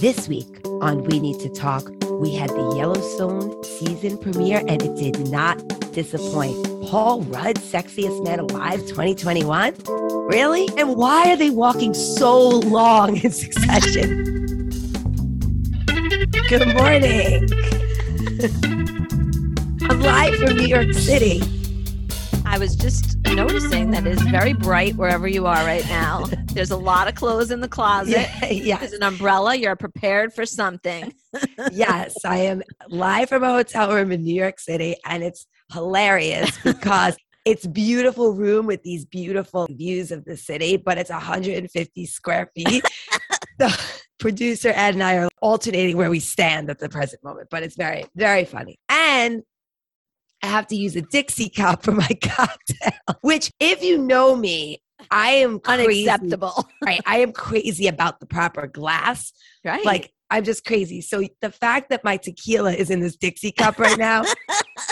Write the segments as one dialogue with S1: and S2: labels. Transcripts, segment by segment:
S1: This week on We Need to Talk, we had the Yellowstone season premiere and it did not disappoint. Paul Rudd, Sexiest Man Alive 2021? Really? And why are they walking so long in succession? Good morning. I'm live from New York City.
S2: I was just noticing that it's very bright wherever you are right now. There's a lot of clothes in the closet.
S1: Yeah, yes.
S2: There's an umbrella. You're prepared for something.
S1: yes, I am live from a hotel room in New York City, and it's hilarious because it's beautiful room with these beautiful views of the city, but it's 150 square feet. the producer Ed and I are alternating where we stand at the present moment, but it's very, very funny. And I have to use a Dixie cup for my cocktail, which, if you know me, I am crazy,
S2: Unacceptable.
S1: Right. I am crazy about the proper glass.
S2: Right.
S1: Like, I'm just crazy. So the fact that my tequila is in this Dixie cup right now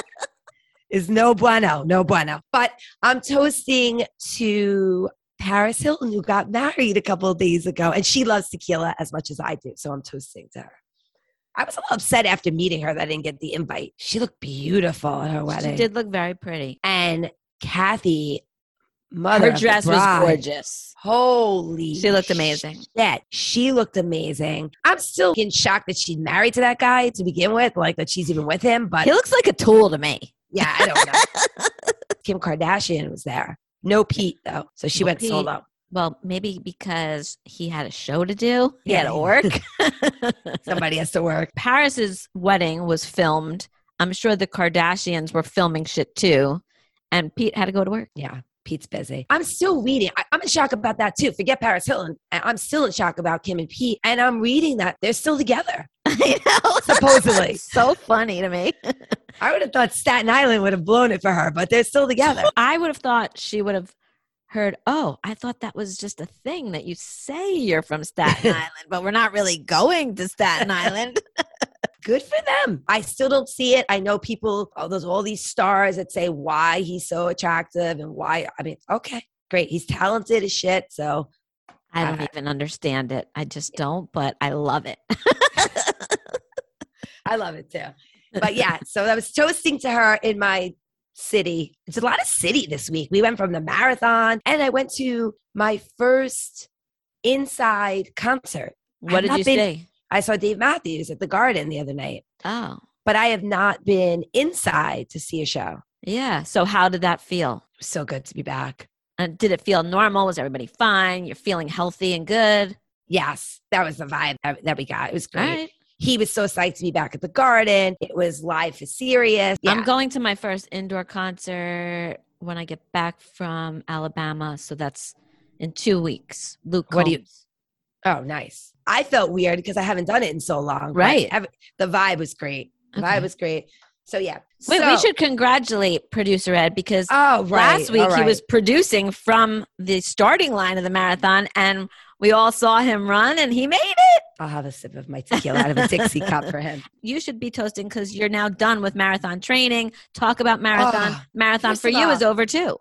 S1: is no bueno, no bueno. But I'm toasting to Paris Hilton, who got married a couple of days ago, and she loves tequila as much as I do. So I'm toasting to her. I was a little upset after meeting her that I didn't get the invite. She looked beautiful at her wedding.
S2: she did look very pretty.
S1: And Kathy, mother,
S2: Her dress was gorgeous.
S1: Holy,
S2: She looked amazing.
S1: Shit, she looked amazing. I'm still in shock that she's married to that guy to begin with, like that she's even with him. But
S2: He looks like a tool to me.
S1: yeah, I don't know. Kim Kardashian was there. No Pete though, so she
S2: No
S1: went
S2: Pete.
S1: solo.
S2: Well, maybe because he had a show to do. He
S1: Yeah,
S2: had to work.
S1: Somebody has to work.
S2: Paris's wedding was filmed. I'm sure the Kardashians were filming shit too. And Pete had to go to work.
S1: Yeah, Pete's busy. I'm still reading. I, I'm in shock about that too. Forget Paris Hilton. I'm still in shock about Kim and Pete, and I'm reading that they're still together.
S2: I know.
S1: Supposedly.
S2: so funny to me.
S1: I would have thought Staten Island would have blown it for her, but they're still together.
S2: I would have thought she would have heard, oh, I thought that was just a thing that you say you're from Staten Island, but we're not really going to Staten Island.
S1: Good for them. I still don't see it. I know people, oh, there's all these stars that say why he's so attractive and why. I mean, okay, great. He's talented as shit. So
S2: I don't
S1: Uh,
S2: even understand it. I just don't, but I love it.
S1: I love it too. But yeah, so I was toasting to her in my city. It's a lot of city this week. We went from the marathon and I went to my first inside concert.
S2: What did you
S1: been-
S2: say?
S1: I saw Dave Matthews at the Garden the other night,
S2: Oh,
S1: but I have not been inside to see a show.
S2: yeah. So how did that feel?
S1: So good to be back.
S2: And did it feel normal? Was everybody fine? You're feeling healthy and good?
S1: Yes, that was the vibe that, we got. It was great.
S2: right.
S1: He was so psyched to be back at the garden. It was live for serious. Yeah.
S2: I'm going to my first indoor concert when I get back from Alabama. So that's in two weeks. Luke
S1: What do you-
S2: Combs.
S1: Oh, nice. I felt weird because I haven't done it in so long.
S2: Right.
S1: the vibe was great. The
S2: Okay.
S1: vibe was great. So yeah.
S2: Wait,
S1: So-
S2: we should congratulate producer Ed because
S1: Oh, right.
S2: last week
S1: all
S2: he was producing from the starting line of the marathon and we all saw him run and he made it.
S1: I'll have a sip of my tequila out of a Dixie cup for him.
S2: You should be toasting because you're now done with marathon training. Talk about marathon.
S1: Oh,
S2: marathon for you
S1: all-
S2: is over too.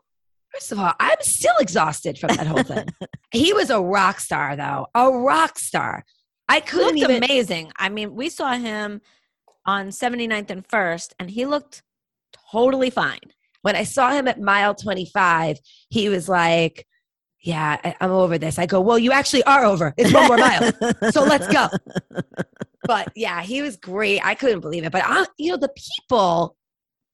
S1: First of all, I'm still exhausted from that whole thing. he was a rock star, though. A rock star. I couldn't
S2: looked
S1: even.
S2: amazing. I mean, we saw him on 79th and 1st, and he looked totally fine.
S1: when I saw him at mile 25, he was like, Yeah, I- I'm over this. I go, Well, you actually are over. It's one more mile. So let's go. But yeah, he was great. I couldn't believe it. But I, you know, the people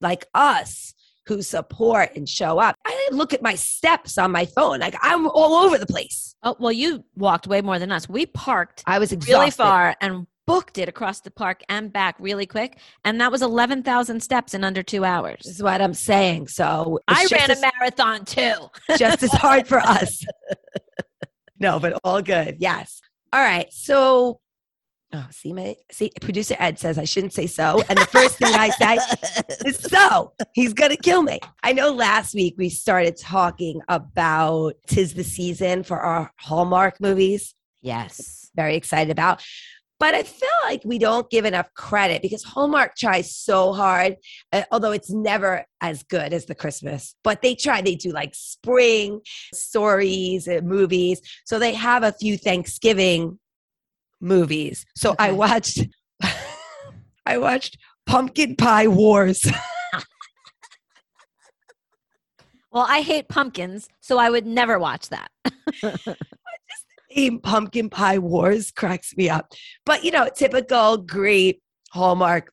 S1: like us who support and show up, I didn't look at my steps on my phone. Like I'm all over the place.
S2: Oh, well, you walked way more than us. We parked
S1: I was exhausted.
S2: really far and booked it across the park and back really quick. And that was 11,000 steps in under two
S1: This
S2: hours.
S1: is what I'm saying. So
S2: I ran a
S1: as-
S2: marathon too.
S1: just as hard for us. no, but all good. Yes. All right. So, oh, see, my see, producer Ed says I shouldn't say so, and the first thing I say is so. He's gonna kill me. I know. Last week we started talking about "Tis the Season" for our Hallmark movies.
S2: yes.
S1: Very excited about. But I feel like we don't give enough credit because Hallmark tries so hard, uh, although it's never as good as the Christmas. But they try, they do like spring stories and movies. So they have a few Thanksgiving movies. So I watched I watched Pumpkin Pie Wars.
S2: Well, I hate pumpkins, so I would never watch that.
S1: name Pumpkin Pie Wars cracks me up. But you know, typical great Hallmark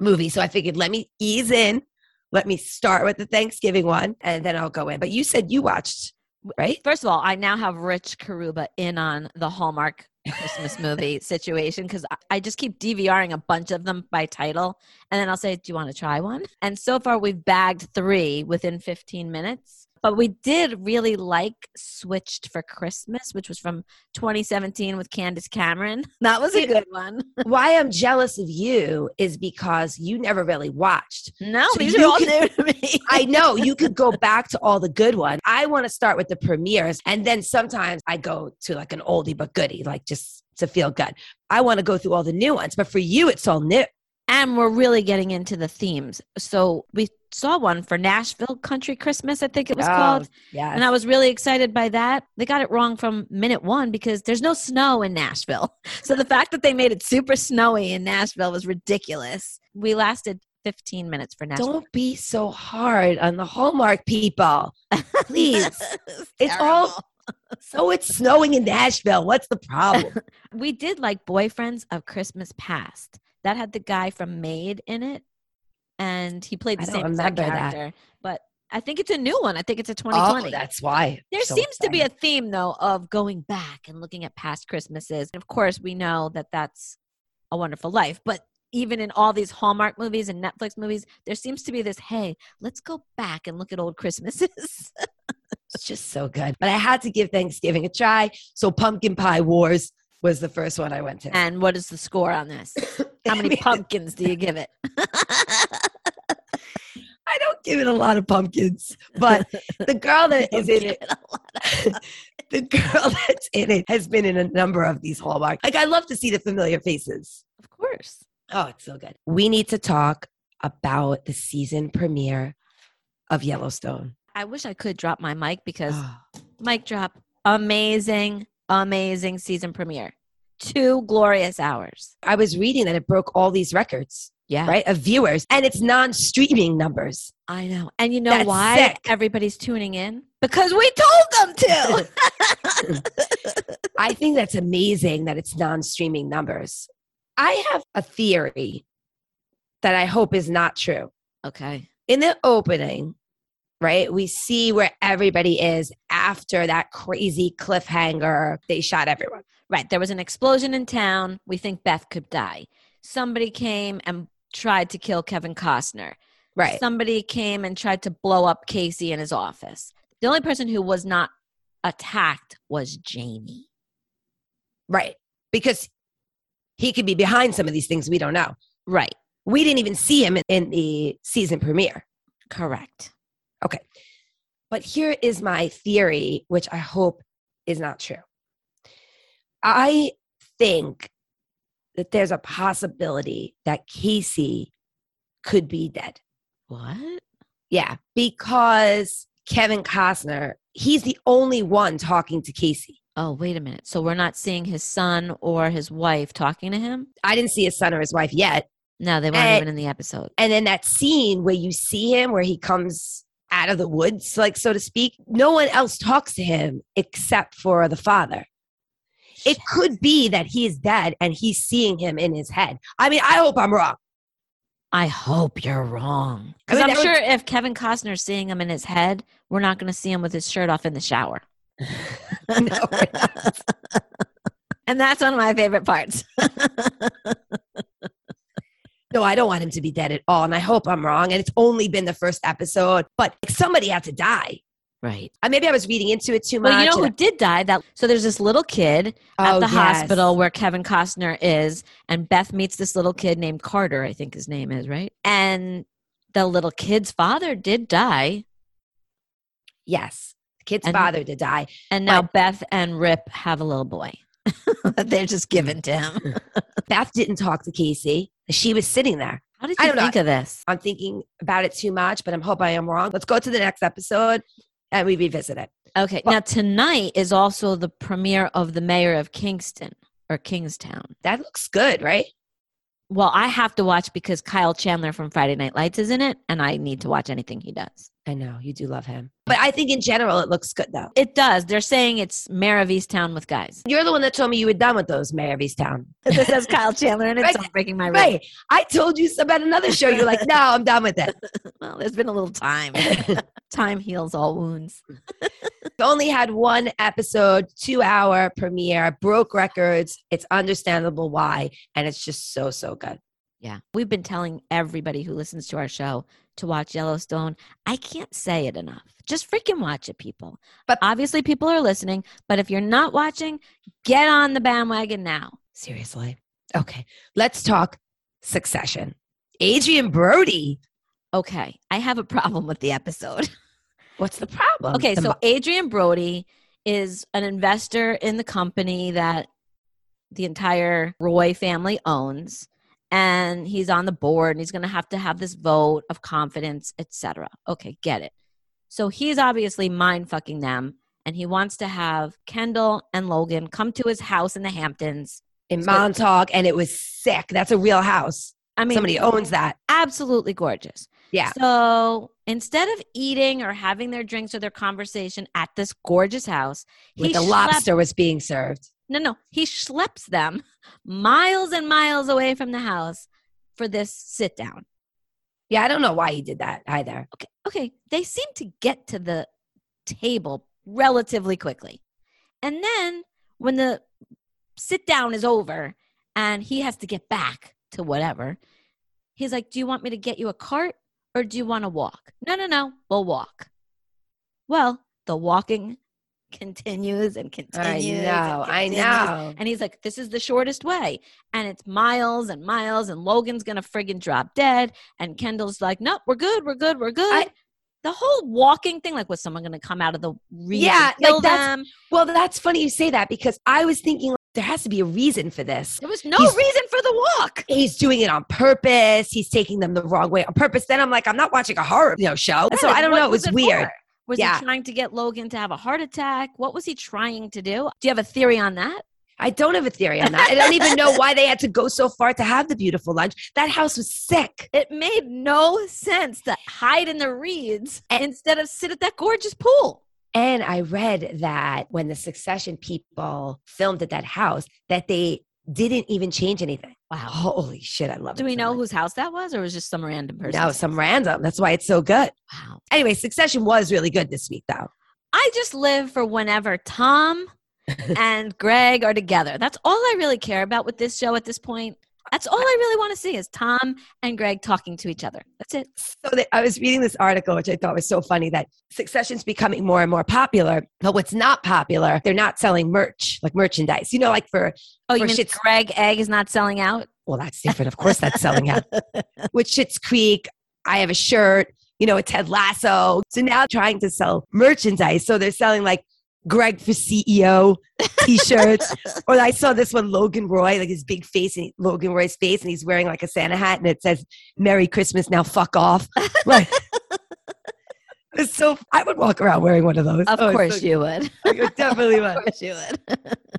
S1: movie. So I figured let me ease in. Let me start with the Thanksgiving one and then I'll go in. But you said you watched, right?
S2: First of all, I now have Rich Karuba in on the Hallmark Christmas movie situation because I, just keep DVRing a bunch of them by title. And then I'll say, Do you want to try one? And so far, we've bagged three within 15 minutes. But we did really like Switched for Christmas, which was from 2017 with Candace Cameron. That was a good one.
S1: Why I'm jealous of you is because you never really watched.
S2: No,
S1: So
S2: these are all new to me.
S1: I know you could go back to all the good ones. I want to start with the premieres, and then sometimes I go to like an oldie but goodie, like just to feel good. I want to go through all the new ones, but for you, it's all new.
S2: And we're really getting into the themes. So we saw one for Nashville Country Christmas, I think it was called.
S1: Oh, yeah.
S2: And I was really excited by that. They got it wrong from minute one because there's no snow in Nashville. So the fact that they made it super snowy in Nashville was ridiculous. We lasted 15 minutes for Nashville.
S1: Don't be so hard on the Hallmark people. Please. It's all- so it's snowing in Nashville. What's the problem?
S2: We did like Boyfriends of Christmas Past. That had the guy from Made in it, and he played the same exact
S1: remember that.
S2: character. But I think it's a new one. I think it's a 2020.
S1: oh,
S2: 2020.
S1: that's why.
S2: There
S1: So
S2: seems to be a theme, though, of going back and looking at past Christmases. And of course, we know that that's a wonderful life. But even in all these Hallmark movies and Netflix movies, there seems to be this hey, let's go back and look at old Christmases.
S1: It's just so good. But I had to give Thanksgiving a try. So Pumpkin Pie Wars was the first one I went to.
S2: and what is the score on this? How many pumpkins do you give it?
S1: I don't give it a lot of pumpkins, but the girl that is in it, the girl that's in it has been in a number of these Hallmark. Like I love to see the familiar faces.
S2: Of course.
S1: Oh, it's so good. We need to talk about the season premiere of Yellowstone.
S2: I wish I could drop my mic because
S1: Oh,
S2: mic drop. Amazing, amazing season premiere. Two glorious hours.
S1: I was reading that it broke all these records,
S2: Yeah.
S1: right, of viewers, and it's non-streaming numbers.
S2: I know. And you know
S1: That's
S2: why
S1: sick.
S2: everybody's tuning in? Because we told them to.
S1: I think that's amazing that it's non-streaming numbers. I have a theory that I hope is not true.
S2: okay.
S1: In the opening, right, we see where everybody is after that crazy cliffhanger. They shot everyone.
S2: Right. There was an explosion in town. We think Beth could die. Somebody came and tried to kill Kevin Costner.
S1: Right.
S2: Somebody came and tried to blow up Casey in his office. The only person who was not attacked was Jamie.
S1: Right. Because he could be behind some of these things we don't know.
S2: Right.
S1: We didn't even see him in, in the season premiere.
S2: Correct.
S1: But here is my theory, which I hope is not true. I think that there's a possibility that Casey could be dead.
S2: What?
S1: Yeah, because Kevin Costner, he's the only one talking to Casey.
S2: Oh, wait a minute. So we're not seeing his son or his wife talking to him?
S1: I didn't see his son or his wife yet.
S2: No, they weren't
S1: Eh,
S2: even in the episode.
S1: And then that scene where you see him, where he comes out of the woods, like so to speak, no one else talks to him except for the father. It could be that he is dead and he's seeing him in his head. I mean, I hope I'm wrong.
S2: I hope you're wrong.
S1: I
S2: Because
S1: mean,
S2: I'm
S1: that would-
S2: sure if Kevin Costner's seeing him in his head, we're not going to see him with his shirt off in the shower.
S1: No,
S2: and that's one of my favorite parts.
S1: No, I don't want him to be dead at all. And I hope I'm wrong. And it's only been the first episode, but somebody had to die.
S2: right.
S1: Uh, maybe I was reading into it too much.
S2: Well, you know who did die? That so there's this little kid at
S1: Oh,
S2: the
S1: yes.
S2: hospital where Kevin Costner is, and Beth meets this little kid named Carter, I think his name is, right? And the little kid's father did die,
S1: Yes. The kid's
S2: And-
S1: father did die.
S2: and now Beth and Rip have a little boy that they're just given to him.
S1: Beth didn't talk to Casey. She was sitting there.
S2: How did
S1: I
S2: you
S1: don't know.
S2: think of this?
S1: I'm thinking about it too much, but I'm hoping I am wrong. Let's go to the next episode and we revisit it.
S2: Okay,
S1: Well-
S2: now tonight is also the premiere of The Mayor of Kingston. or Kingstown.
S1: That looks good, right?
S2: Well, I have to watch because Kyle Chandler from Friday Night Lights is in it, and I need to watch anything he does.
S1: I know you do love him, but I think in general it looks good though.
S2: It does. They're saying it's Mare of Easttown with guys.
S1: You're the one that told me you were done with those Mare of Easttown.
S2: this says Kyle Chandler, and it's
S1: Right.
S2: breaking my
S1: Right. I told you about another show. You're like, no, I'm done with it.
S2: Well, there's been a little time. time heals all wounds.
S1: Only had one episode, two hour premiere, broke records. It's understandable why. And it's just so, so good.
S2: Yeah. We've been telling everybody who listens to our show to watch Yellowstone. I can't say it enough. Just freaking watch it, people.
S1: But-
S2: obviously, people are listening. But if you're not watching, get on the bandwagon now.
S1: Seriously. Okay. Let's talk succession. Adrien Brody.
S2: Okay. I have a problem with the episode.
S1: What's the problem?
S2: Okay.
S1: The
S2: So, Adrien Brody is an investor in the company that the entire Roy family owns. And he's on the board and he's going to have to have this vote of confidence, etc. Okay, get it. So he's obviously mind fucking them and he wants to have Kendall and Logan come to his house in the Hamptons.
S1: in Montauk, and it was sick. That's a real house.
S2: I mean,
S1: Somebody owns that.
S2: absolutely gorgeous.
S1: Yeah.
S2: So instead of eating or having their drinks or their conversation at this gorgeous house,
S1: Like
S2: schlepped-
S1: lobster was being served.
S2: No, no, he schleps them miles and miles away from the house for this sit down.
S1: Yeah, I don't know why he did that either.
S2: Okay, okay, they seem to get to the table relatively quickly, and then when the sit down is over and he has to get back to whatever, he's like, "Do you want me to get you a cart or do you want to walk?" No, no, no, we'll walk. Well, the walking continues and
S1: I
S2: continues. and
S1: know. I know.
S2: And he's like, this is the shortest way. And it's miles and miles, and Logan's going to friggin' drop dead. And Kendall's like, nope, we're good, we're good, we're good.
S1: I-
S2: the whole walking thing, like, was someone going to come out of the
S1: Yeah, like, that's-
S2: them?
S1: Well, that's funny you say that because I was thinking there has to be a reason for this.
S2: There was no
S1: He's-
S2: reason for the walk.
S1: He's doing it on purpose. He's taking them the wrong way on purpose. Then I'm like, I'm not watching a horror you know, show. so I don't know. It was,
S2: it
S1: weird.
S2: for? Was
S1: Yeah.
S2: he trying to get Logan to have a heart attack? What was he trying to do? Do you have a theory on that?
S1: I don't have a theory on that. I don't even know why they had to go so far to have the beautiful lunch. That house was sick.
S2: It made no sense to hide in the reeds instead of sit at that gorgeous pool.
S1: And I read that when the succession people filmed at that house, that they didn't even change anything.
S2: Wow.
S1: Holy shit, I love it.
S2: Do we
S1: so
S2: know
S1: much.
S2: whose house that was, or was it just some random person?
S1: No, some random. That's why it's so good.
S2: Wow.
S1: Anyway, Succession was really good this week, though.
S2: I just live for whenever Tom and Greg are together. That's all I really care about with this show at this point. That's all I really want to see is Tom and Greg talking to each other. That's it.
S1: So that I was reading this article, which I thought was so funny, that Succession's becoming more and more popular. But what's not popular, they're not selling merch, like merchandise. You know, like for
S2: Oh, you
S1: For
S2: mean
S1: Schitt's-
S2: Greg Egg is not selling out?
S1: well, that's different. Of course, that's selling out. With Schitt's Creek, I have a shirt. You know, it's Ted Lasso. So now trying to sell merchandise. So they're selling like Greg for CEO t-shirts. or I saw this one, Logan Roy, like his big face, and Logan Roy's face, and he's wearing like a Santa hat, and it says "Merry Christmas." Now, fuck off. Like, it's so. I would walk around wearing one of those.
S2: Of
S1: Oh,
S2: course
S1: so-
S2: you would.
S1: you definitely would.
S2: of course you would.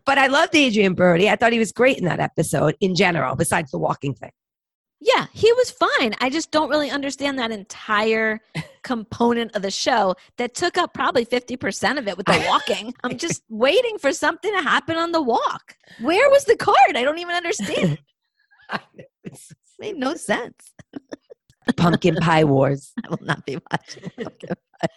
S1: But I loved Adrien Brody. I thought he was great in that episode in general, besides the walking thing.
S2: Yeah, he was fine. I just don't really understand that entire component of the show that took up probably 50% of it with the walking. I'm just waiting for something to happen on the walk. Where was the card? I don't even understand.
S1: It's
S2: made no sense.
S1: Pumpkin Pie Wars.
S2: I will not be watching. Pumpkin Pie.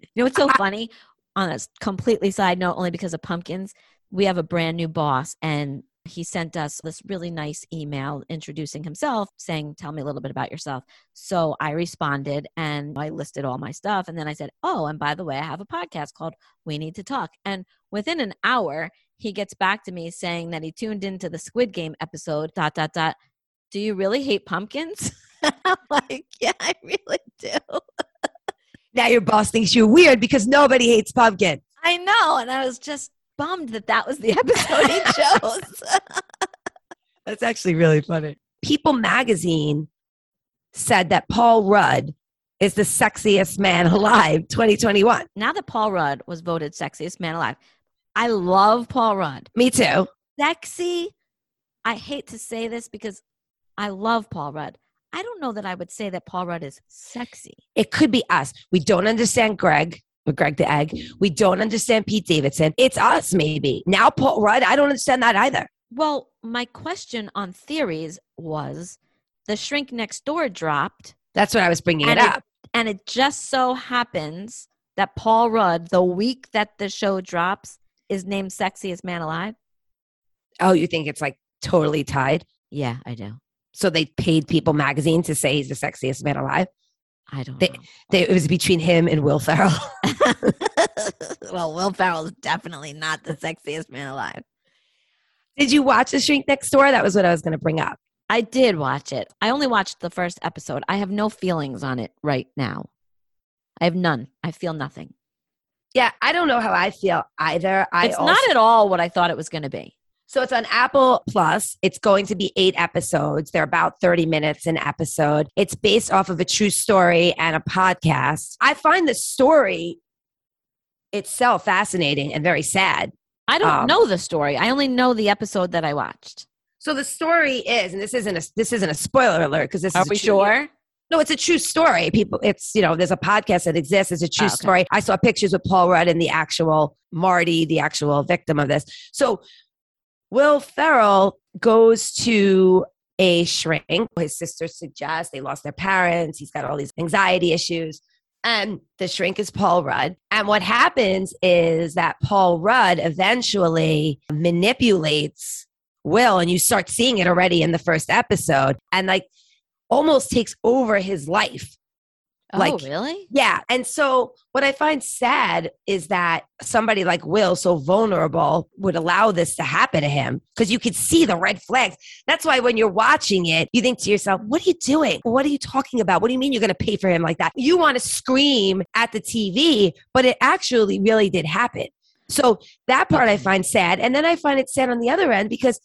S2: you know what's so funny? On a completely side note, only because of pumpkins, we have a brand new boss, and he sent us this really nice email introducing himself, saying, "Tell me a little bit about yourself." So I responded, and I listed all my stuff, and then I said, "Oh, and by the way, I have a podcast called We Need to Talk." And within an hour, he gets back to me saying that he tuned into the Squid Game episode. Dot dot dot. Do you really hate pumpkins? I'm like, yeah, I really do.
S1: Now your boss thinks you're weird because nobody hates pumpkin.
S2: I know. And I was just bummed that that was the episode he chose.
S1: That's actually really funny. People magazine said that Paul Rudd is the sexiest man alive 2021.
S2: now that Paul Rudd was voted sexiest man alive, I love Paul Rudd.
S1: Me too.
S2: Sexy. I hate to say this because I love Paul Rudd. I don't know that I would say that Paul Rudd is sexy.
S1: It could be us. We don't understand Greg or Greg the Egg. We don't understand Pete Davidson. It's us, maybe. Now, Paul Rudd, I don't understand that either.
S2: Well, my question on theories was the shrink next door dropped,
S1: That's what I was bringing it
S2: it-
S1: up.
S2: and it just so happens that Paul Rudd, the week that the show drops, is named Sexiest Man Alive.
S1: Oh, you think it's like totally tied?
S2: Yeah, I do.
S1: So they paid People magazine to say he's the sexiest man alive.
S2: I don't
S1: They-
S2: know.
S1: They, it was between him and Will Ferrell.
S2: well, Will Ferrell is definitely not the sexiest man alive.
S1: Did you watch The Shrink Next Door? That was what I was going to bring up.
S2: I did watch it. I only watched the first episode. I have no feelings on it right now. I have none. I feel nothing.
S1: Yeah, I don't know how I feel either. I
S2: it's
S1: also-
S2: not at all what I thought it was going to be.
S1: So it's on Apple Plus. It's going to be eight episodes. They're about 30 minutes an episode. It's based off of a true story and a podcast. I find the story itself fascinating and very sad.
S2: I don't
S1: Um,
S2: know the story. I only know the episode that I watched.
S1: So the story is, and this isn't a this isn't a spoiler alert because this
S2: Are
S1: is
S2: we sure?
S1: No, it's a true story. People, it's you know, there's a podcast that exists. It's a true
S2: Oh, okay.
S1: story. I saw pictures with Paul Rudd and the actual Marty, the actual victim of this. So Will Ferrell goes to a shrink. His sister suggests they lost their parents. He's got all these anxiety issues. And the shrink is Paul Rudd. And what happens is that Paul Rudd eventually manipulates Will, and you start seeing it already in the first episode, and like almost takes over his life.
S2: Oh,
S1: Like-
S2: really?
S1: Yeah. And so what I find sad is that somebody like Will, so vulnerable, would allow this to happen to him because you could see the red flags. That's why when you're watching it, you think to yourself, what are you doing? What are you talking about? What do you mean you're going to pay for him like that? You want to scream at the TV, but it actually really did happen. So that part I find sad. And then I find it sad on the other end because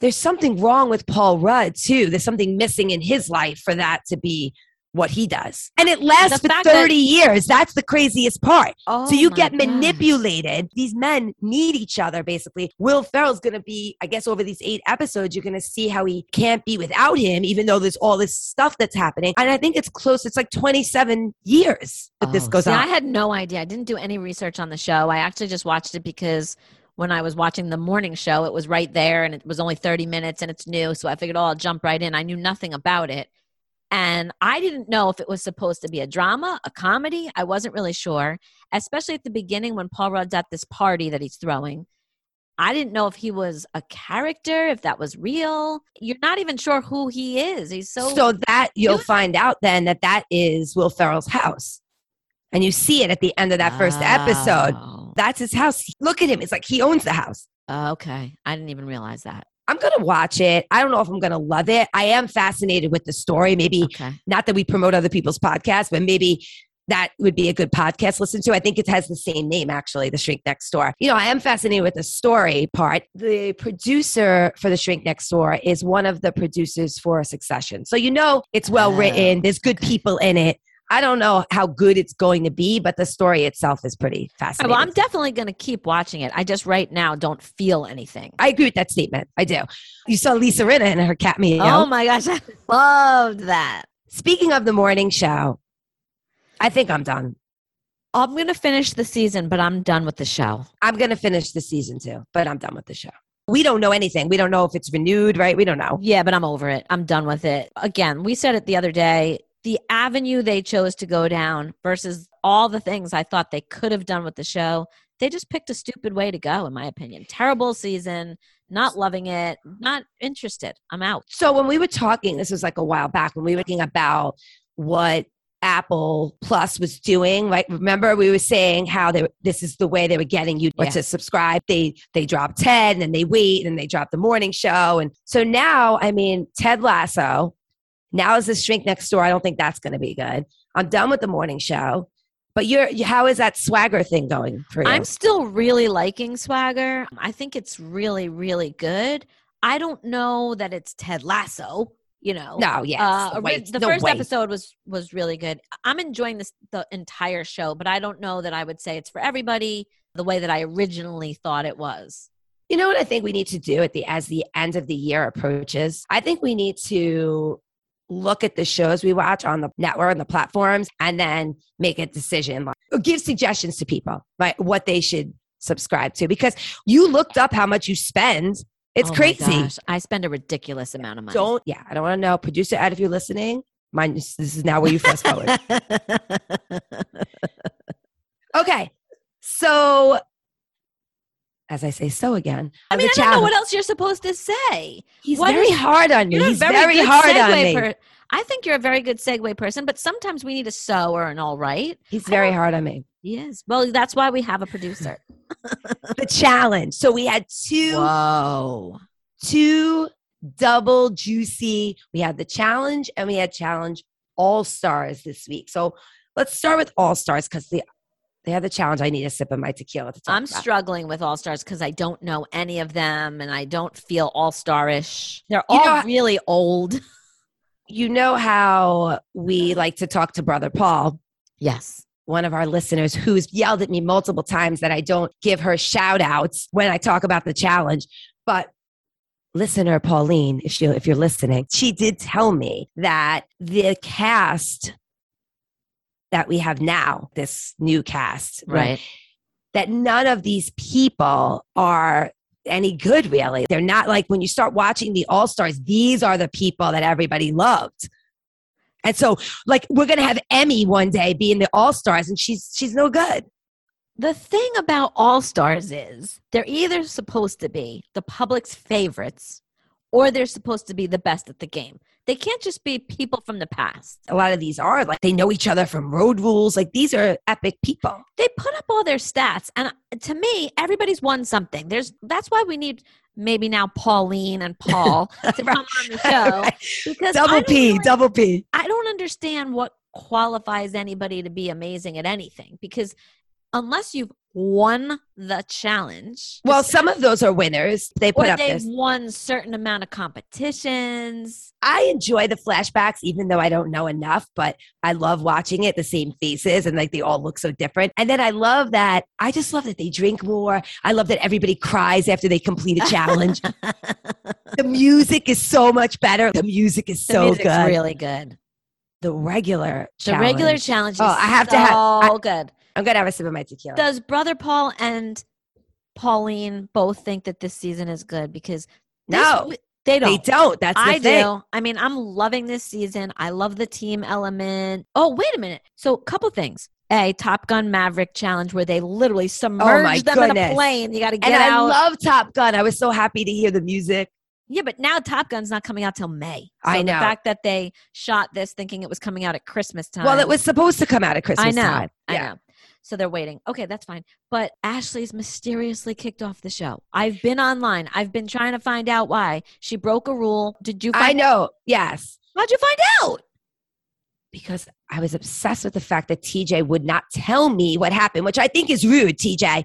S1: there's something wrong with Paul Rudd too. There's something missing in his life for that to be what he does. And it lasts
S2: The
S1: for
S2: fact that-
S1: 30 years. That's the craziest part.
S2: Oh,
S1: so you get manipulated. These men need each other, basically. Will Ferrell's going to be, I guess, over these eight episodes, you're going to see how he can't be without him, even though there's all this stuff that's happening. And I think it's close. It's like 27 years that this
S2: Oh,
S1: goes
S2: see,
S1: on.
S2: I had no idea. I didn't do any research on the show. I actually just watched it because when I was watching the morning show, it was right there and it was only 30 minutes and it's new. So I figured, oh, I'll jump right in. I knew nothing about it. And I didn't know if it was supposed to be a drama, a comedy. I wasn't really sure, especially at the beginning when Paul Rudd's at this party that he's throwing. I didn't know if he was a character, if that was real. You're not even sure who he is. He's so,
S1: so that you'll
S2: You-
S1: find out then that that is Will Ferrell's house. And you see it at the end of that first episode.
S2: Oh,
S1: That's his house. Look at him. It's like he owns the house.
S2: okay. I didn't even realize that.
S1: I'm going to watch it. I don't know if I'm going to love it. I am fascinated with the story. Maybe
S2: Okay.
S1: not that we promote other people's podcasts, but maybe that would be a good podcast to listen to. I think it has the same name, actually, The Shrink Next Door. You know, I am fascinated with the story part. The producer for The Shrink Next Door is one of the producers for Succession. So, you know, it's well
S2: Oh,
S1: written, there's good people in it. I don't know how good it's going to be, but the story itself is pretty fascinating.
S2: well, I'm definitely going to keep watching it. I just right now don't feel anything.
S1: I agree with that statement. I do. You saw Lisa Rinna in her cat meow.
S2: Oh my gosh, I loved that.
S1: Speaking of the morning show, I think I'm done.
S2: I'm going to finish the season, but I'm done with the show.
S1: I'm going to finish the season too, but I'm done with the show. We don't know anything. We don't know if it's renewed, right? We don't know.
S2: Yeah, but I'm over it. I'm done with it. Again, we said it the other day. The avenue they chose to go down versus all the things I thought they could have done with the show, they just picked a stupid way to go, in my opinion. Terrible season, not loving it, not interested. I'm out.
S1: So when we were talking, this was like a while back when we were talking about what Apple Plus was doing. Like, remember we were saying how they this is the way they were getting you
S2: Yeah.
S1: to subscribe. They they drop Ted and then they wait and they drop the morning show. And so now, I mean, Ted Lasso. Now is the shrink next door. I don't think that's going to be good. I'm done with the morning show. But you're how is that swagger thing going for you?
S2: I'm still really liking Swagger. I think it's really, really good. I don't know that it's Ted Lasso. You know,
S1: no, yes.
S2: Uh,
S1: wait,
S2: the
S1: no
S2: first episode was was really good. I'm enjoying this the entire show, but I don't know that I would say it's for everybody the way that I originally thought it was.
S1: You know what I think we need to do at the as the end of the year approaches? I think we need to look at the shows we watch on the network and the platforms and then make a decision like, or give suggestions to people like what they should subscribe to because you looked up how much you spend. It's
S2: Oh
S1: crazy.
S2: I spend a ridiculous amount of money.
S1: don't yeah i don't want to know. Producer ed if you're listening this this is now where you fast forward. Okay so as i say so again
S2: I mean, I don't know what else you're supposed to say.
S1: he's
S2: what
S1: very
S2: is-
S1: hard on me
S2: You're
S1: he's
S2: very,
S1: very, hard on me
S2: per- I think you're a very good segue person, but sometimes we need a so or an all right.
S1: he's very hard on me
S2: Yes. Well, that's why we have a producer.
S1: the challenge so we had two
S2: Whoa.
S1: two double juicy. We had the challenge and we had challenge all stars this week. So let's start with all stars because the they had the challenge. I need a sip of my tequila to talk
S2: I'm
S1: about.
S2: struggling with All Stars because I don't know any of them and I don't feel All Starish. They're
S1: You
S2: all
S1: know,
S2: really old.
S1: You know how we like to talk to Brother Paul,
S2: Yes.
S1: one of our listeners who's yelled at me multiple times that I don't give her shout outs when I talk about the challenge. But listener Pauline, if you if you're listening, she did tell me that the cast that we have now, this new cast,
S2: Right.
S1: that none of these people are any good really. They're not like when you start watching the All Stars, these are the people that everybody loved. And so like we're gonna have Emmy one day be in the All Stars and she's she's no good.
S2: The thing about All Stars is they're either supposed to be the public's favorites or they're supposed to be the best at the game. They can't just be people from the past.
S1: A lot of these are like they know each other from road rules. Like these are epic people.
S2: They put up all their stats and uh, to me everybody's won something. There's that's why we need maybe now Pauline and Paul to come on the show
S1: Right.
S2: because
S1: Double P,
S2: really-
S1: double P.
S2: I don't understand what qualifies anybody to be amazing at anything because unless you've won the challenge,
S1: Well, some of those are winners. They
S2: or
S1: put up
S2: they've
S1: this.
S2: won certain amount of competitions.
S1: I enjoy the flashbacks, even though I don't know enough, but I love watching it, the same faces, and like they all look so different. And then I love that, I just love that they drink more. I love that everybody cries after they complete a challenge. the music is so much better. The music is so good.
S2: really good.
S1: the regular
S2: The regular
S1: challenge. Oh, I have
S2: so
S1: to have- I-
S2: good.
S1: I'm to have a sip of my tequila.
S2: Does Brother Paul and Pauline both think that this season is good? Because this-
S1: No.
S2: they don't.
S1: they don't. That's the
S2: I
S1: thing.
S2: do. I mean, I'm loving this season. I love the team element. Oh, wait a minute. So, a couple things. A Top Gun Maverick challenge where they literally oh submerge them in a
S1: Oh
S2: plane. You got to get out.
S1: And I love Top Gun. I was so happy to hear the music.
S2: yeah, but now Top Gun's not coming out till May.
S1: I
S2: So
S1: know.
S2: The fact that they shot this thinking it was coming out at Christmas time.
S1: Well, it was supposed to come out at Christmas
S2: I know.
S1: time.
S2: I
S1: Yeah.
S2: know. So they're waiting. Okay, that's fine. But Ashley's mysteriously kicked off the show. I've been online. I've been trying to find out why. She broke a rule. Did you
S1: I know. Yes.
S2: How'd you find out?
S1: because I was obsessed with the fact that TJ would not tell me what happened, which I think is rude, TJ.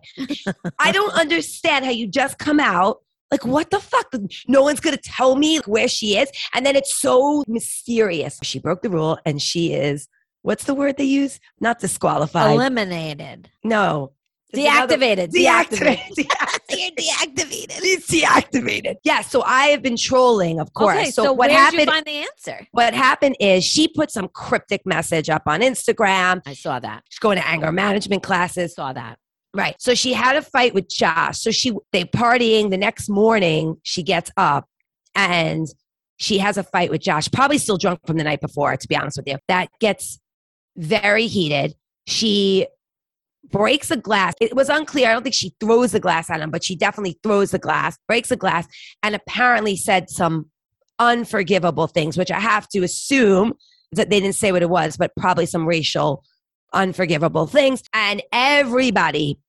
S1: I don't understand how you just come out. Like, what the fuck? No one's going to tell me where she is. And then it's so mysterious. She broke the rule and she is, what's the word they use? Not disqualified.
S2: Eliminated.
S1: no.
S2: Deactivated.
S1: Deactivated.
S2: You're deactivated.
S1: She's deactivated. Yeah. So I have been trolling, of course.
S2: Okay,
S1: so,
S2: so,
S1: what happened?
S2: did you find the answer?
S1: what happened is she put some cryptic message up on Instagram.
S2: I saw that.
S1: She's going to anger management classes.
S2: saw that.
S1: Right. So she had a fight with Josh. So she they partying the next morning. She gets up and she has a fight with Josh, probably still drunk from the night before, to be honest with you. That gets very heated. She breaks a glass. It was unclear. I don't think she throws the glass at him, but she definitely throws the glass, breaks a glass, and apparently said some unforgivable things, which I have to assume that they didn't say what it was, but probably some racial unforgivable things. And everybody,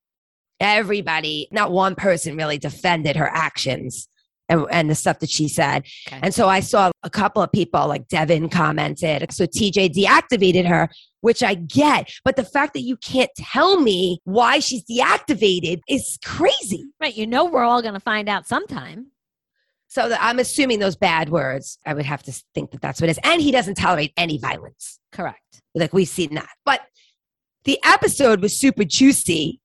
S1: everybody, not one person really defended her actions and, and the stuff that she said.
S2: Okay.
S1: And so I saw a couple of people like Devin commented. So TJ deactivated her, which I get. But the fact that you can't tell me why she's deactivated is crazy.
S2: Right. You know we're all going to find out sometime.
S1: So that I'm assuming those bad words, I would have to think that that's what it is. And he doesn't tolerate any violence.
S2: Correct.
S1: Like we've seen that. But the episode was super juicy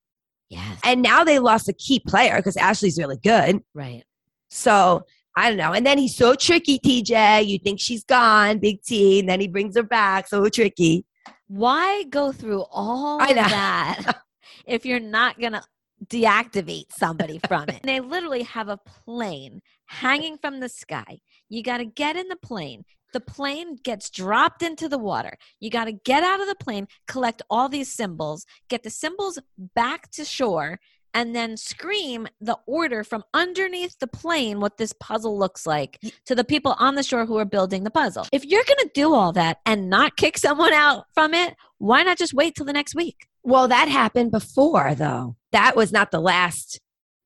S2: Yes.
S1: And now they lost a key player because Ashley's really good.
S2: right.
S1: So I don't know. And then he's so tricky, TJ. You think she's gone, big T, and then he brings her back. So tricky.
S2: Why go through all
S1: I
S2: of
S1: know.
S2: that if you're not going to deactivate somebody from it? they literally have a plane hanging from the sky. You got to get in the plane. The plane gets dropped into the water. You got to get out of the plane, collect all these symbols, get the symbols back to shore, and then scream the order from underneath the plane what this puzzle looks like to the people on the shore who are building the puzzle. If you're going to do all that and not kick someone out from it, why not just wait till the next week?
S1: Well, that happened before, though. That was not the last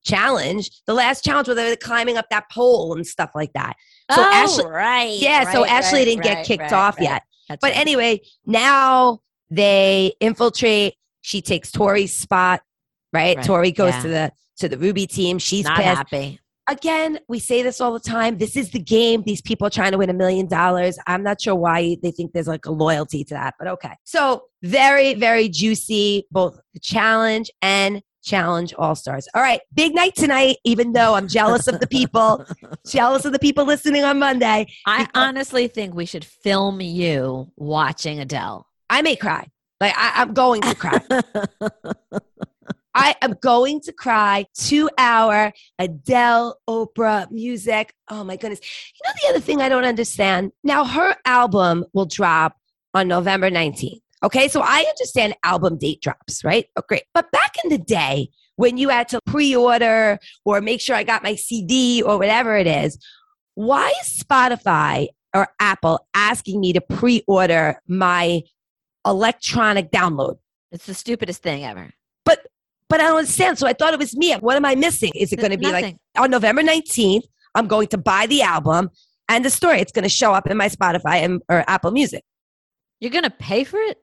S1: challenge. The last challenge where uh, they were climbing up that pole and stuff like that. So
S2: oh,
S1: Ashley-
S2: right.
S1: Yeah, so Ashley
S2: right,
S1: didn't get kicked
S2: right,
S1: off
S2: right.
S1: yet.
S2: That's
S1: But
S2: right.
S1: anyway, now they infiltrate. She takes Tori's spot, right?
S2: Right,
S1: Tori goes
S2: yeah.
S1: to the to the Ruby team. She's
S2: not
S1: pissed.
S2: happy.
S1: Again, we say this all the time. This is the game. These people are trying to win a million dollars. I'm not sure why they think there's like a loyalty to that, but okay. So very, very juicy, both the challenge and challenge all stars. All right, big night tonight, even though I'm jealous of the people, jealous of the people listening on Monday.
S2: I honestly think we should film you watching Adele.
S1: I may cry. Like I, I'm going to cry. I am going to cry. Two hour Adele, Oprah music. Oh my goodness. You know, the other thing I don't understand now, her album will drop on November 19th. Okay. So I understand album date drops, right? Oh, great. But back in the day, when you had to pre order or make sure I got my CD or whatever it is, why is Spotify or Apple asking me to pre order my electronic download?
S2: It's the stupidest thing ever.
S1: But I don't understand. So I thought it was me. What am I missing? Is it going to be like on November 19th? I'm going to buy the album and the story. It's going to show up in my Spotify and, or Apple Music.
S2: You're going to pay for it?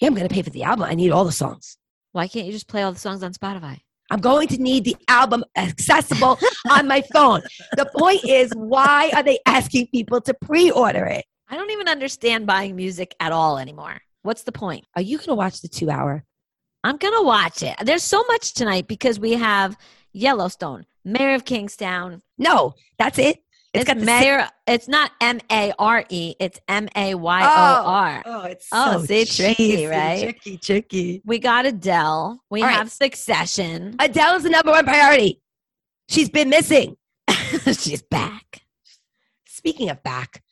S1: Yeah, I'm going to pay for the album. I need all the songs.
S2: Why can't you just play all the songs on Spotify?
S1: I'm going to need the album accessible on my phone. The point is, why are they asking people to pre order it?
S2: I don't even understand buying music at all anymore. What's the point?
S1: Are you going to watch the two hour?
S2: I'm going to watch it. There's so much tonight because we have Yellowstone, Mayor of Kingstown.
S1: No, that's it.
S2: It's,
S1: got the
S2: Mayor. It's not M A R E. It's M A Y O R.
S1: Oh, oh it's
S2: Oh,
S1: so
S2: see, tricky, right?
S1: Tricky, tricky.
S2: We got Adele. We
S1: All right.
S2: have Succession.
S1: Adele is the number one priority. She's been missing.
S2: She's back.
S1: Speaking of back,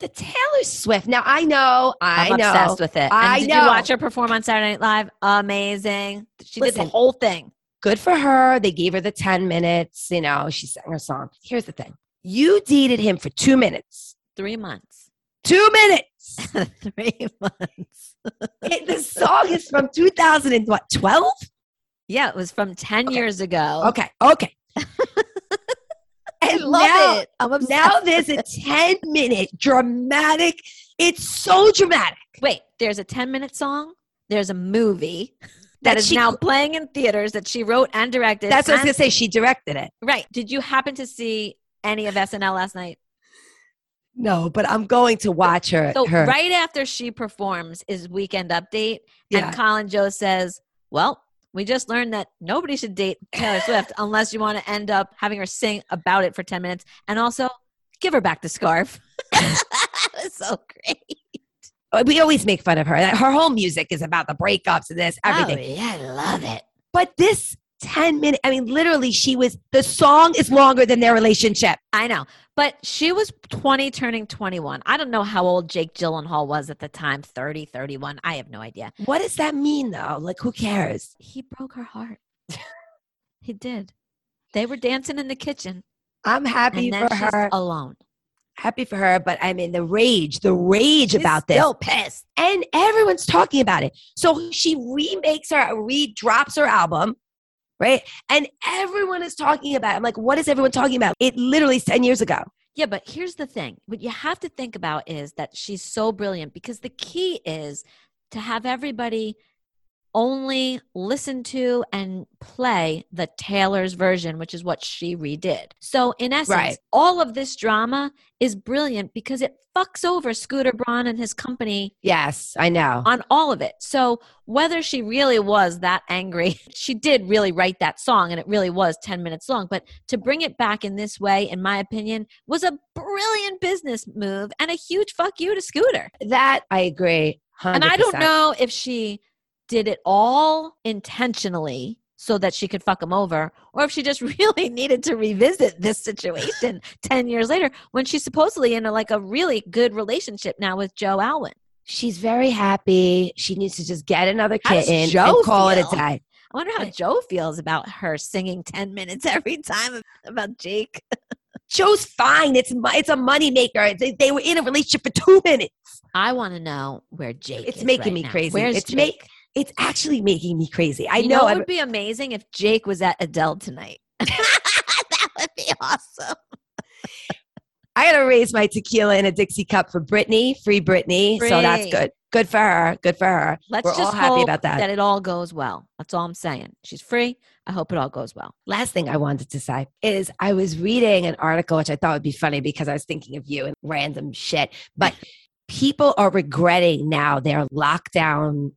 S1: the Taylor Swift. Now I know, I
S2: I'm
S1: know.
S2: obsessed with it.
S1: I
S2: and did
S1: know.
S2: you watch her perform on Saturday Night Live? Amazing. She did the whole thing.
S1: Good for her. They gave her the 10 minutes. You know, she sang her song. Here's the thing. You dated him for two minutes.
S2: Three months.
S1: Two minutes.
S2: Three months.
S1: It- the song is from 2012?
S2: Yeah, it was from 10
S1: Okay.
S2: years ago.
S1: Okay. Okay.
S2: I
S1: and
S2: love
S1: now,
S2: it. I'm obsessed.
S1: now there's a 10 minute dramatic. It's so dramatic.
S2: Wait, there's a 10 minute song. There's a movie
S1: That
S2: that is
S1: she-
S2: now playing in theaters that she wrote and directed.
S1: That's what I was going to say. She directed it.
S2: Right. Did you happen to see any of SNL last night?
S1: No, but I'm going to watch her.
S2: So
S1: her.
S2: right after she performs is Weekend Update,
S1: Yeah.
S2: and Colin Jost says, "Well, we just learned that nobody should date Taylor Swift unless you want to end up having her sing about it for ten minutes, and also give her back the scarf." That's so great.
S1: We always make fun of her. Her whole music is about the breakups and this, oh, everything.
S2: Oh, yeah, I love it.
S1: But this 10 minutes. I mean, literally, she was, the song is longer than their relationship.
S2: I know, but she was 20 turning 21. I don't know how old Jake Gyllenhaal was at the time 30, 31. I have no idea.
S1: What does that mean, though? Like, who cares?
S2: He broke her heart. he did. They were dancing in the kitchen,
S1: I'm happy
S2: and then
S1: for
S2: she's
S1: her.
S2: alone.
S1: happy for her, but I mean, the rage, the rage
S2: She's
S1: about this.
S2: still pissed.
S1: And everyone's talking about it. So she remakes her, re drops her album, right? And everyone is talking about it. I'm like, what is everyone talking about? It literally is 10 years ago.
S2: Yeah, but here's the thing. What you have to think about is that she's so brilliant because the key is to have everybody only listen to and play the Taylor's version, which is what she redid. So, in essence,
S1: Right.
S2: all of this drama is brilliant because it fucks over Scooter Braun and his company
S1: Yes, I know.
S2: on all of it. So, whether she really was that angry, she did really write that song and it really was 10 minutes long. But to bring it back in this way, in my opinion, was a brilliant business move and a huge fuck you to Scooter.
S1: That I agree. 100%.
S2: And I don't know if she did it all intentionally so that she could fuck him over, or if she just really needed to revisit this situation 10 years later when she's supposedly in a, like a really good relationship now with Joe Alwyn.
S1: She's very happy. She needs to just get another kitten
S2: Joe
S1: and call it a day.
S2: I wonder how Joe feels about her singing 10 minutes every time about Jake.
S1: Joe's fine. It's it's a moneymaker. They, they were in a relationship for two minutes.
S2: I want to know where Jake
S1: It's making
S2: right
S1: me
S2: now.
S1: crazy.
S2: Where's
S1: It's
S2: Jake?
S1: It's actually making me crazy. I
S2: you
S1: know.
S2: know, it
S1: I'm-
S2: would be amazing if Jake was at Adele tonight. that would be awesome.
S1: I gotta raise my tequila in a Dixie cup for Britney, free Britney. So that's good. Good for her. Good for her.
S2: Let's
S1: We're
S2: just
S1: happy
S2: hope
S1: about that.
S2: it all goes well. That's all I'm saying. She's free. I hope it all goes well.
S1: Last thing I wanted to say is I was reading an article which I thought would be funny because I was thinking of you and random shit. But people are regretting now their lockdown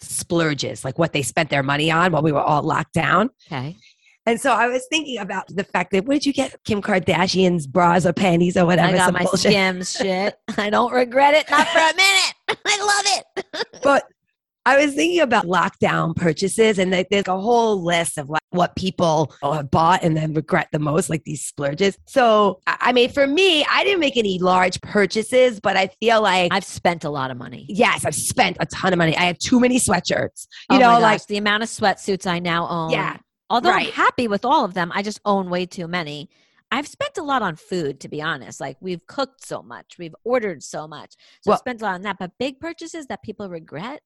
S1: splurges, like what they spent their money on while we were all locked down.
S2: Okay.
S1: And so I was thinking about the fact that what did you get? Kim Kardashian's bras or panties or whatever.
S2: I got
S1: some
S2: my
S1: bullshit.
S2: Shit. I don't regret it. Not for a minute. I love it.
S1: But I was thinking about lockdown purchases, and like, there's a whole list of like what people have bought and then regret the most, like these splurges. So, I mean, for me, I didn't make any large purchases, but I feel like,
S2: I've spent a lot of money.
S1: yes, I've spent a ton of money. I have too many sweatshirts. You
S2: oh
S1: know,
S2: my
S1: like,
S2: the amount of sweatsuits I now own.
S1: yeah,
S2: Although
S1: right.
S2: I'm happy with all of them, I just own way too many. I've spent a lot on food, to be honest. Like we've cooked so much, we've ordered so much. So
S1: Well-
S2: I've spent a lot on that. But big purchases that people regret.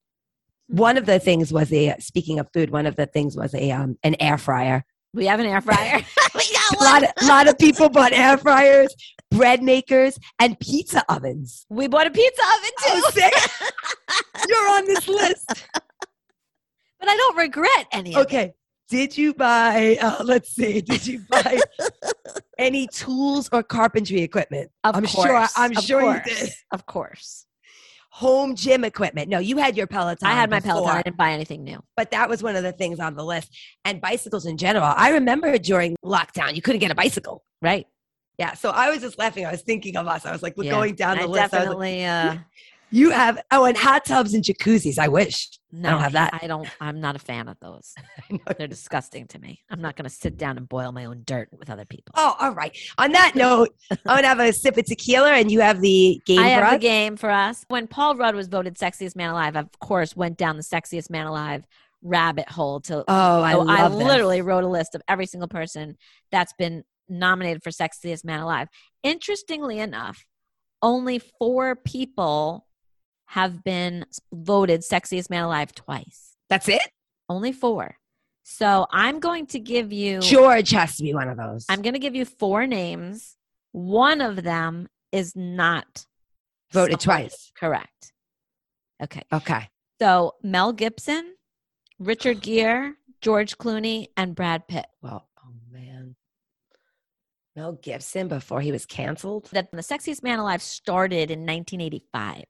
S1: One of the things was a, speaking of food, one of the things was a, um, an air fryer.
S2: We have an air fryer. we
S1: A
S2: got
S1: lot,
S2: one.
S1: of, lot of people bought air fryers, bread makers, and pizza ovens.
S2: We bought a pizza oven too.
S1: Oh. You're on this list.
S2: but I don't regret any of it.
S1: Okay. Did you buy, uh, let's see, did you buy any tools or carpentry equipment?
S2: Of
S1: I'm
S2: course.
S1: sure- I'm
S2: of
S1: sure you did.
S2: Of course.
S1: Home gym equipment? No, you had your Peloton.
S2: I had my
S1: before,
S2: Peloton. I didn't buy anything new.
S1: But that was one of the things on the list. And bicycles in general. I remember during lockdown, you couldn't get a bicycle.
S2: Right.
S1: Yeah. So I was just laughing. I was thinking of us. I was like, we're
S2: Yeah.
S1: going down the
S2: I
S1: list. I was like,
S2: definitely uh
S1: you have, oh, and hot tubs and jacuzzis. I wish.
S2: no,
S1: have that.
S2: I don't I'm not a fan of those. They're disgusting to me. I'm not gonna sit down and boil my own dirt with other people.
S1: Oh, all right. On that note, I'm going to have a sip of tequila and you have the game
S2: I
S1: for
S2: have
S1: us.
S2: the game for us. When Paul Rudd was voted sexiest man alive, I, of course went down the sexiest man alive rabbit hole to
S1: Oh, I oh,
S2: So
S1: love
S2: I literally wrote a list of every single person that's been nominated for Sexiest Man Alive. Interestingly enough, only four people have been voted Sexiest Man Alive twice.
S1: That's it?
S2: Only four. So I'm going to give you.
S1: George has to be one of those.
S2: I'm going to give you four names. One of them is not
S1: voted twice.
S2: Correct. Okay.
S1: Okay.
S2: So Mel Gibson, Richard Gere, George Clooney, and Brad Pitt.
S1: Well, oh man. Mel Gibson before he was canceled.
S2: that the sexiest man alive started in 1985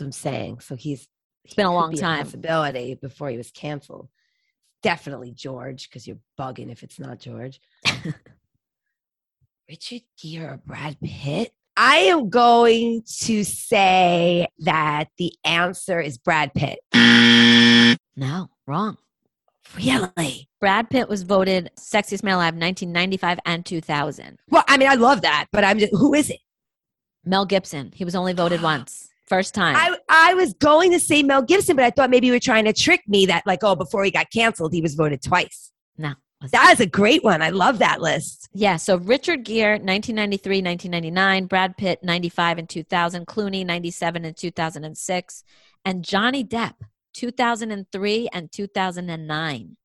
S1: I'm saying. So he's it's
S2: been a long time.
S1: possibility before he was canceled. Definitely George, because you're bugging if it's not George. Richard Gere or Brad Pitt? I am going to say that the answer is Brad Pitt.
S2: no wrong
S1: Really?
S2: brad pitt was voted sexiest man alive 1995 and 2000
S1: Well, I mean, I love that, but I'm just, who is it?
S2: mel gibson he was only voted once first time
S1: I, I was going to say Mel Gibson, but I thought maybe you were trying to trick me that, like, oh, before he got canceled, he was voted twice.
S2: no
S1: That is a great one. I love that list.
S2: yeah so richard gere 1993 1999 brad pitt 95 and 2000 clooney 97 and 2006 and johnny depp 2003 and 2009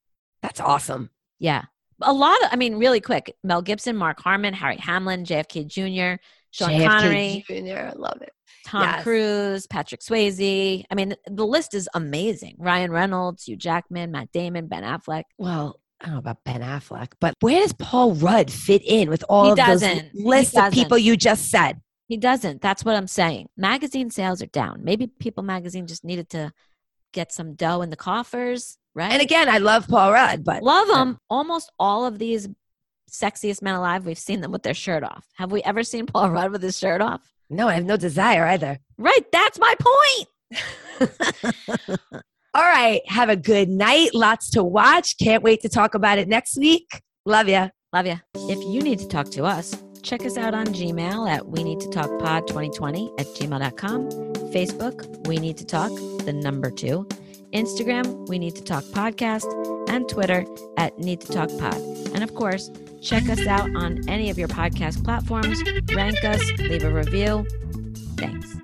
S1: That's awesome.
S2: yeah A lot of, I mean, really quick Mel Gibson, Mark Harmon, Harry Hamlin, JFK Jr., Sean
S1: JFK
S2: Connery,
S1: Jr. I love it.
S2: Tom
S1: yes.
S2: Cruise, Patrick Swayze. I mean, the list is amazing. Ryan Reynolds, Hugh Jackman, Matt Damon, Ben Affleck.
S1: Well, I don't know about Ben Affleck, but where does Paul Rudd fit in with all
S2: He
S1: of those
S2: doesn't. He
S1: lists of people you just said?
S2: He doesn't. That's what I'm saying. Magazine sales are down. Maybe People Magazine just needed to get some dough in the coffers, right?
S1: And again, I love Paul Rudd, but
S2: Love them. Almost all of these sexiest men alive, we've seen them with their shirt off. Have we ever seen Paul Rudd with his shirt off?
S1: no, I have no desire either.
S2: Right. That's my point.
S1: All right. Have a good night. Lots to watch. Can't wait to talk about it next week. Love ya.
S2: Love ya. If you need to talk to us, check us out on Gmail at we need to talk pod 2020 at gmail.com. Facebook, we need to talk, the number two. Instagram, we need to talk podcast, and Twitter at need to talk pod. And of course, Check us out on any of your podcast platforms, rank us, leave a review. Thanks.